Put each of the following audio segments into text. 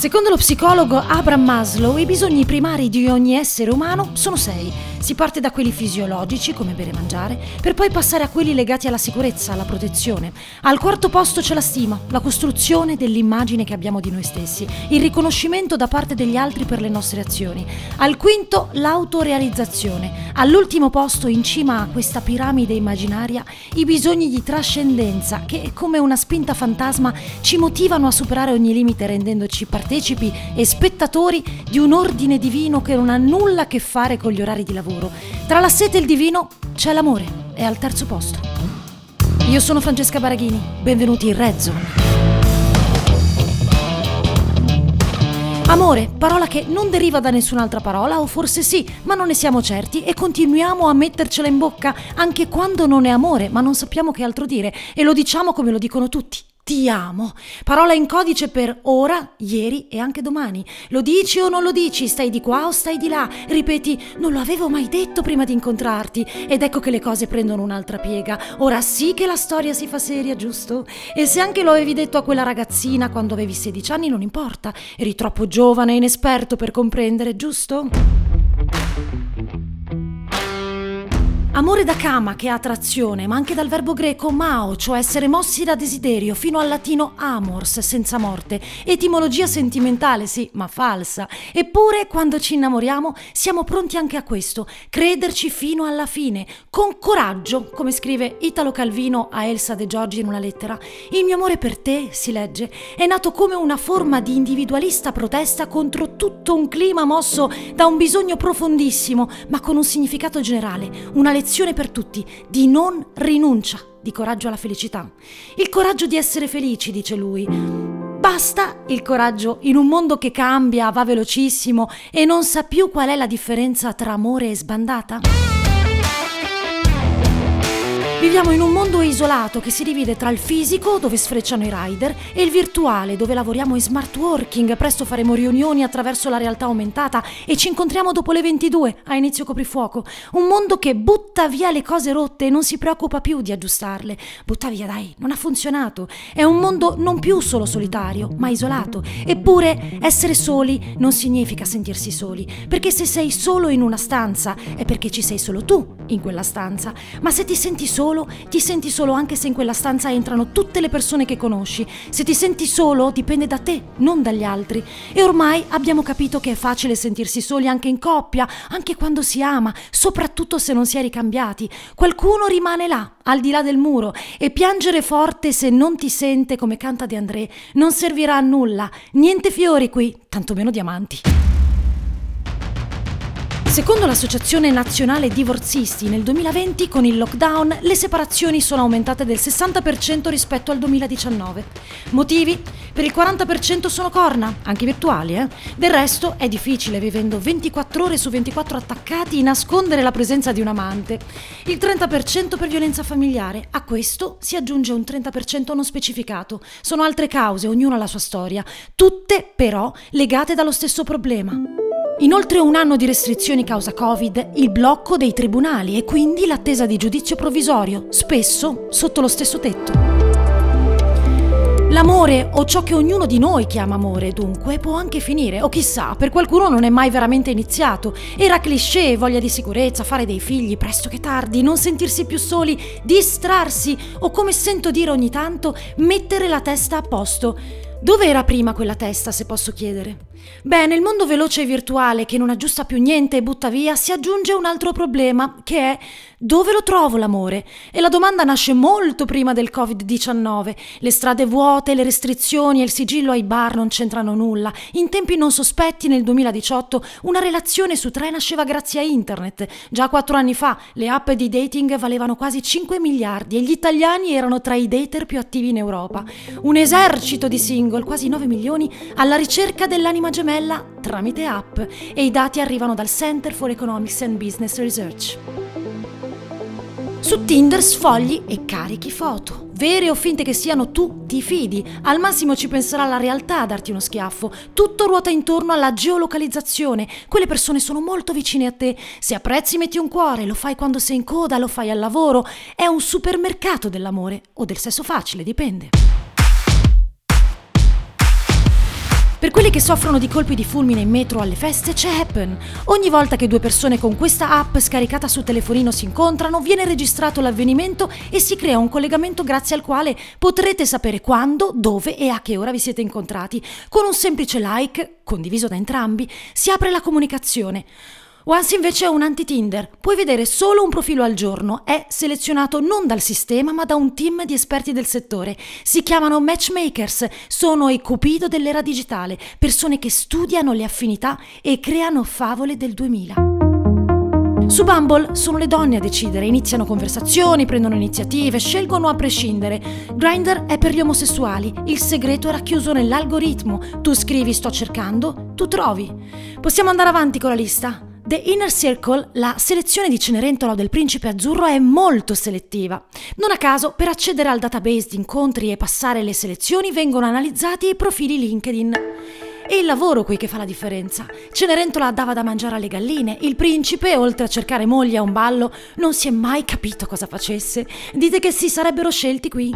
Secondo lo psicologo Abraham Maslow, i bisogni primari di ogni essere umano sono sei. Si parte da quelli fisiologici, come bere e mangiare, per poi passare a quelli legati alla sicurezza, alla protezione. Al quarto posto c'è la stima, la costruzione dell'immagine che abbiamo di noi stessi, il riconoscimento da parte degli altri per le nostre azioni. Al quinto l'autorealizzazione. All'ultimo posto, in cima a questa piramide immaginaria, i bisogni di trascendenza che, come una spinta fantasma, ci motivano a superare ogni limite rendendoci partecipanti partecipi e spettatori di un ordine divino che non ha nulla a che fare con gli orari di lavoro. Tra la sete e il divino c'è l'amore, è al terzo posto. Io sono Francesca Baraghini, benvenuti in Red Zone. Amore, parola che non deriva da nessun'altra parola, o forse sì, ma non ne siamo certi e continuiamo a mettercela in bocca anche quando non è amore, ma non sappiamo che altro dire e lo diciamo come lo dicono tutti ti amo. Parola in codice per ora, ieri e anche domani. Lo dici o non lo dici? Stai di qua o stai di là? Ripeti, non lo avevo mai detto prima di incontrarti. Ed ecco che le cose prendono un'altra piega. Ora sì che la storia si fa seria, giusto? E se anche lo avevi detto a quella ragazzina quando avevi 16 anni, non importa. Eri troppo giovane e inesperto per comprendere, giusto? Amore da cama che ha attrazione, ma anche dal verbo greco mao, cioè essere mossi da desiderio, fino al latino amors, senza morte. Etimologia sentimentale, sì, ma falsa. Eppure, quando ci innamoriamo, siamo pronti anche a questo, crederci fino alla fine, con coraggio, come scrive Italo Calvino a Elsa De Giorgi in una lettera. Il mio amore per te, si legge, è nato come una forma di individualista protesta contro tutto un clima mosso da un bisogno profondissimo, ma con un significato generale, una lezione per tutti di non rinuncia, di coraggio alla felicità. Il coraggio di essere felici, dice lui. Basta il coraggio in un mondo che cambia, va velocissimo e non sa più qual è la differenza tra amore e sbandata? Viviamo in un mondo isolato che si divide tra il fisico, dove sfrecciano i rider, e il virtuale, dove lavoriamo in smart working. Presto faremo riunioni attraverso la realtà aumentata e ci incontriamo dopo le 22, a inizio coprifuoco. Un mondo che butta via le cose rotte e non si preoccupa più di aggiustarle. Butta via, dai, non ha funzionato. È un mondo non più solo solitario, ma isolato. Eppure, essere soli non significa sentirsi soli, perché se sei solo in una stanza è perché ci sei solo tu in quella stanza. Ma se ti senti solo, solo, ti senti solo anche se in quella stanza entrano tutte le persone che conosci. Se ti senti solo, dipende da te, non dagli altri. E ormai abbiamo capito che è facile sentirsi soli anche in coppia, anche quando si ama, soprattutto se non si è ricambiati. Qualcuno rimane là, al di là del muro, e piangere forte se non ti sente come canta De André non servirà a nulla. Niente fiori qui, tantomeno diamanti. Secondo l'Associazione Nazionale Divorzisti, nel 2020 con il lockdown le separazioni sono aumentate del 60% rispetto al 2019. Motivi? Per il 40% sono corna, anche virtuali, eh? Del resto è difficile, vivendo 24 ore su 24 attaccati, nascondere la presenza di un amante. Il 30% per violenza familiare. A questo si aggiunge un 30% non specificato. Sono altre cause, ognuno ha la sua storia, tutte però legate dallo stesso problema. In oltre un anno di restrizioni causa Covid, il blocco dei tribunali e quindi l'attesa di giudizio provvisorio, spesso sotto lo stesso tetto. L'amore, o ciò che ognuno di noi chiama amore, dunque, può anche finire, o chissà, per qualcuno non è mai veramente iniziato. Era cliché, voglia di sicurezza, fare dei figli presto che tardi, non sentirsi più soli, distrarsi, o come sento dire ogni tanto, mettere la testa a posto. Dove era prima quella testa, se posso chiedere? Beh, nel mondo veloce e virtuale che non aggiusta più niente e butta via, si aggiunge un altro problema, che è dove lo trovo l'amore? E la domanda nasce molto prima del Covid-19. Le strade vuote, le restrizioni e il sigillo ai bar non c'entrano nulla. In tempi non sospetti, nel 2018, una relazione su tre nasceva grazie a internet. Già quattro anni fa le app di dating valevano quasi 5 miliardi e gli italiani erano tra i dater più attivi in Europa. Un esercito di single, quasi 9 milioni, alla ricerca dell'anima gemella tramite app e i dati arrivano dal Center for Economics and Business Research. Su Tinder sfogli e carichi foto. Vere o finte che siano, tu ti fidi. Al massimo ci penserà la realtà a darti uno schiaffo. Tutto ruota intorno alla geolocalizzazione. Quelle persone sono molto vicine a te. Se apprezzi metti un cuore, lo fai quando sei in coda, lo fai al lavoro. È un supermercato dell'amore o del sesso facile, dipende. Per quelli che soffrono di colpi di fulmine in metro alle feste c'è Happen. Ogni volta che due persone con questa app scaricata sul telefonino si incontrano, viene registrato l'avvenimento e si crea un collegamento grazie al quale potrete sapere quando, dove e a che ora vi siete incontrati. Con un semplice like, condiviso da entrambi, si apre la comunicazione. Once invece è un anti-Tinder. Puoi vedere solo un profilo al giorno. È selezionato non dal sistema, ma da un team di esperti del settore. Si chiamano matchmakers. Sono i cupido dell'era digitale, persone che studiano le affinità e creano favole del 2000. Su Bumble sono le donne a decidere, iniziano conversazioni, prendono iniziative, scelgono a prescindere. Grindr è per gli omosessuali, il segreto è racchiuso nell'algoritmo. Tu scrivi sto cercando, tu trovi. Possiamo andare avanti con la lista? The Inner Circle, la selezione di Cenerentola del Principe Azzurro è molto selettiva. Non a caso, per accedere al database di incontri e passare le selezioni vengono analizzati i profili LinkedIn. È il lavoro qui che fa la differenza. Cenerentola dava da mangiare alle galline, il principe, oltre a cercare moglie a un ballo, non si è mai capito cosa facesse. Dite che si sarebbero scelti qui.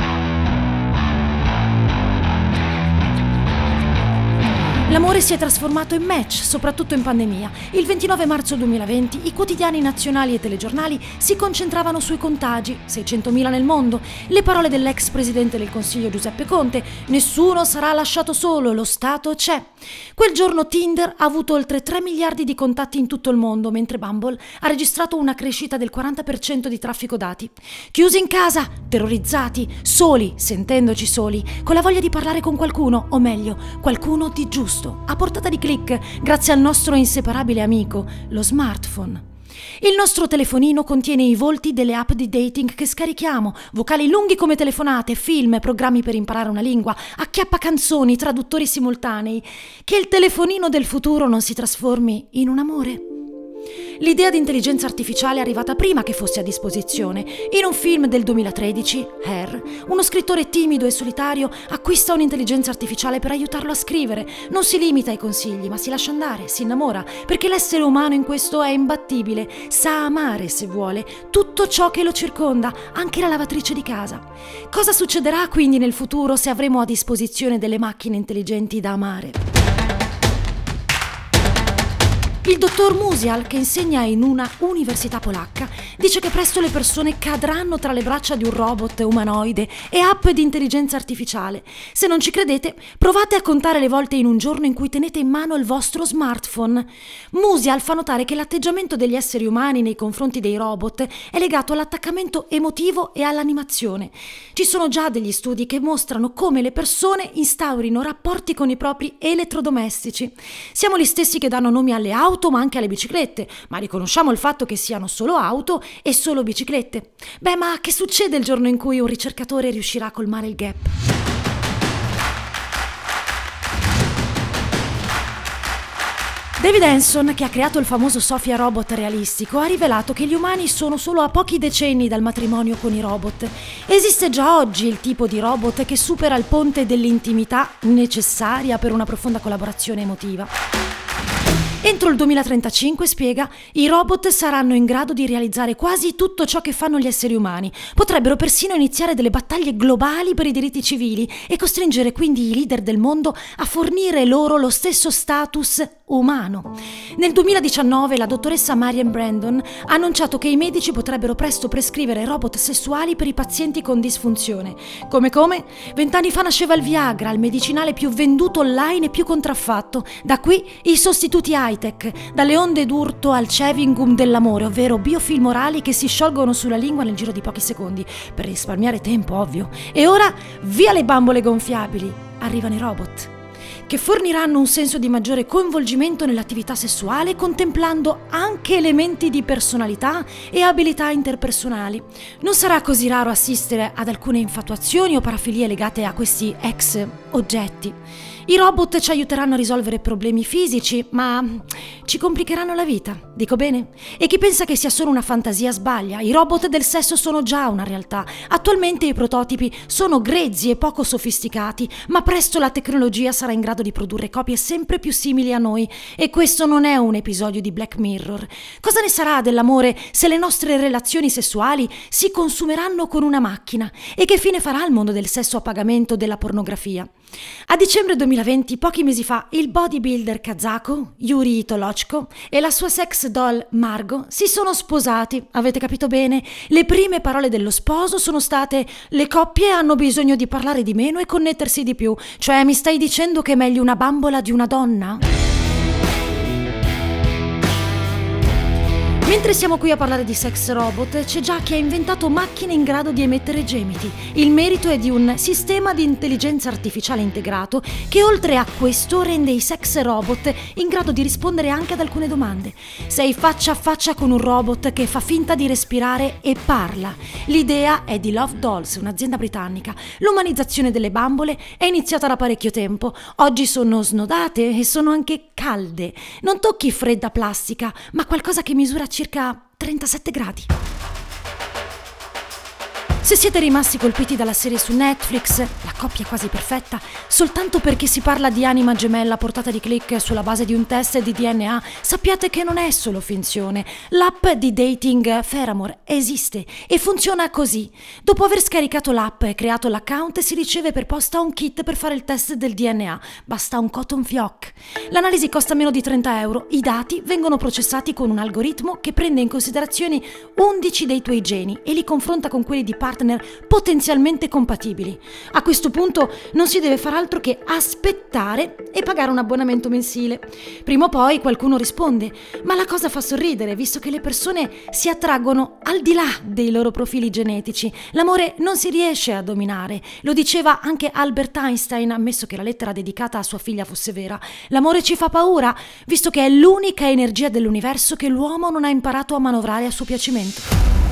L'amore si è trasformato in match, soprattutto in pandemia. Il 29 marzo 2020 i quotidiani nazionali e telegiornali si concentravano sui contagi, 600.000 nel mondo, le parole dell'ex presidente del Consiglio Giuseppe Conte, nessuno sarà lasciato solo, lo Stato c'è. Quel giorno Tinder ha avuto oltre 3 miliardi di contatti in tutto il mondo, mentre Bumble ha registrato una crescita del 40% di traffico dati. Chiusi in casa, terrorizzati, soli, sentendoci soli, con la voglia di parlare con qualcuno, o meglio, qualcuno di giusto a portata di clic, grazie al nostro inseparabile amico, lo smartphone. Il nostro telefonino contiene i volti delle app di dating che scarichiamo, vocali lunghi come telefonate, film, programmi per imparare una lingua, acchiappa canzoni, traduttori simultanei. Che il telefonino del futuro non si trasformi in un amore. L'idea di intelligenza artificiale è arrivata prima che fosse a disposizione. In un film del 2013, Hair, uno scrittore timido e solitario acquista un'intelligenza artificiale per aiutarlo a scrivere. Non si limita ai consigli, ma si lascia andare, si innamora, perché l'essere umano in questo è imbattibile, sa amare se vuole tutto ciò che lo circonda, anche la lavatrice di casa. Cosa succederà quindi nel futuro se avremo a disposizione delle macchine intelligenti da amare? Il dottor Musial, che insegna in una università polacca, dice che presto le persone cadranno tra le braccia di un robot umanoide e app di intelligenza artificiale. Se non ci credete, provate a contare le volte in un giorno in cui tenete in mano il vostro smartphone. Musial fa notare che l'atteggiamento degli esseri umani nei confronti dei robot è legato all'attaccamento emotivo e all'animazione. Ci sono già degli studi che mostrano come le persone instaurino rapporti con i propri elettrodomestici. Siamo gli stessi che danno nomi alle auto auto ma anche alle biciclette, ma riconosciamo il fatto che siano solo auto e solo biciclette. Beh, ma che succede il giorno in cui un ricercatore riuscirà a colmare il gap? David Hanson, che ha creato il famoso Sofia Robot realistico, ha rivelato che gli umani sono solo a pochi decenni dal matrimonio con i robot. Esiste già oggi il tipo di robot che supera il ponte dell'intimità necessaria per una profonda collaborazione emotiva. Entro il 2035, spiega, i robot saranno in grado di realizzare quasi tutto ciò che fanno gli esseri umani. Potrebbero persino iniziare delle battaglie globali per i diritti civili e costringere quindi i leader del mondo a fornire loro lo stesso status umano. Nel 2019 la dottoressa Marian Brandon ha annunciato che i medici potrebbero presto prescrivere robot sessuali per i pazienti con disfunzione. Come come? Vent'anni fa nasceva il Viagra, il medicinale più venduto online e più contraffatto. Da qui i sostituti AI high-tech, dalle onde d'urto al chewing dell'amore, ovvero biofilm orali che si sciolgono sulla lingua nel giro di pochi secondi, per risparmiare tempo, ovvio. E ora, via le bambole gonfiabili, arrivano i robot che forniranno un senso di maggiore coinvolgimento nell'attività sessuale, contemplando anche elementi di personalità e abilità interpersonali. Non sarà così raro assistere ad alcune infatuazioni o parafilie legate a questi ex oggetti. I robot ci aiuteranno a risolvere problemi fisici, ma ci complicheranno la vita, dico bene? E chi pensa che sia solo una fantasia sbaglia. I robot del sesso sono già una realtà. Attualmente i prototipi sono grezzi e poco sofisticati, ma presto la tecnologia sarà in grado di produrre copie sempre più simili a noi. E questo non è un episodio di Black Mirror. Cosa ne sarà dell'amore se le nostre relazioni sessuali si consumeranno con una macchina? E che fine farà il mondo del sesso a pagamento della pornografia? A dicembre 2020, pochi mesi fa, il bodybuilder kazako Yuri Tolochko e la sua sex doll Margot si sono sposati. Avete capito bene? Le prime parole dello sposo sono state le coppie hanno bisogno di parlare di meno e connettersi di più. Cioè mi stai dicendo che è meglio una bambola di una donna? Mentre siamo qui a parlare di sex robot, c'è già chi ha inventato macchine in grado di emettere gemiti. Il merito è di un sistema di intelligenza artificiale integrato che oltre a questo rende i sex robot in grado di rispondere anche ad alcune domande. Sei faccia a faccia con un robot che fa finta di respirare e parla. L'idea è di Love Dolls, un'azienda britannica. L'umanizzazione delle bambole è iniziata da parecchio tempo. Oggi sono snodate e sono anche calde. Non tocchi fredda plastica, ma qualcosa che misura circa 37 gradi. Se siete rimasti colpiti dalla serie su Netflix, la coppia quasi perfetta, soltanto perché si parla di anima gemella portata di click sulla base di un test di DNA, sappiate che non è solo finzione. L'app di dating Feramore esiste e funziona così. Dopo aver scaricato l'app e creato l'account, si riceve per posta un kit per fare il test del DNA. Basta un cotton fioc. L'analisi costa meno di 30 euro. I dati vengono processati con un algoritmo che prende in considerazione 11 dei tuoi geni e li confronta con quelli di partner partner potenzialmente compatibili. A questo punto non si deve far altro che aspettare e pagare un abbonamento mensile. Prima o poi qualcuno risponde, ma la cosa fa sorridere visto che le persone si attraggono al di là dei loro profili genetici. L'amore non si riesce a dominare. Lo diceva anche Albert Einstein, ammesso che la lettera dedicata a sua figlia fosse vera. L'amore ci fa paura, visto che è l'unica energia dell'universo che l'uomo non ha imparato a manovrare a suo piacimento.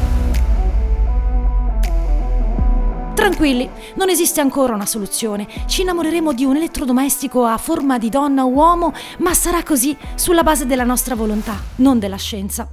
Tranquilli, non esiste ancora una soluzione. Ci innamoreremo di un elettrodomestico a forma di donna o uomo, ma sarà così sulla base della nostra volontà, non della scienza.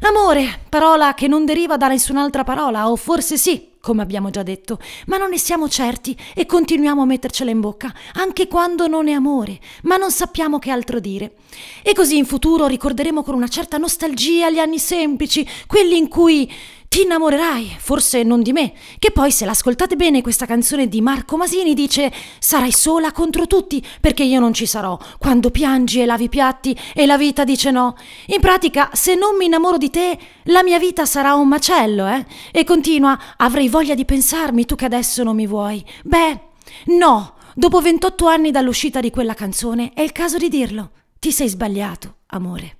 Amore, parola che non deriva da nessun'altra parola, o forse sì, come abbiamo già detto, ma non ne siamo certi e continuiamo a mettercela in bocca, anche quando non è amore, ma non sappiamo che altro dire. E così in futuro ricorderemo con una certa nostalgia gli anni semplici, quelli in cui ti innamorerai, forse non di me, che poi se l'ascoltate bene questa canzone di Marco Masini dice sarai sola contro tutti perché io non ci sarò, quando piangi e lavi i piatti e la vita dice no. In pratica, se non mi innamoro di te, la mia vita sarà un macello, eh? E continua, avrei voglia di pensarmi tu che adesso non mi vuoi. Beh, no, dopo 28 anni dall'uscita di quella canzone è il caso di dirlo. Ti sei sbagliato, amore.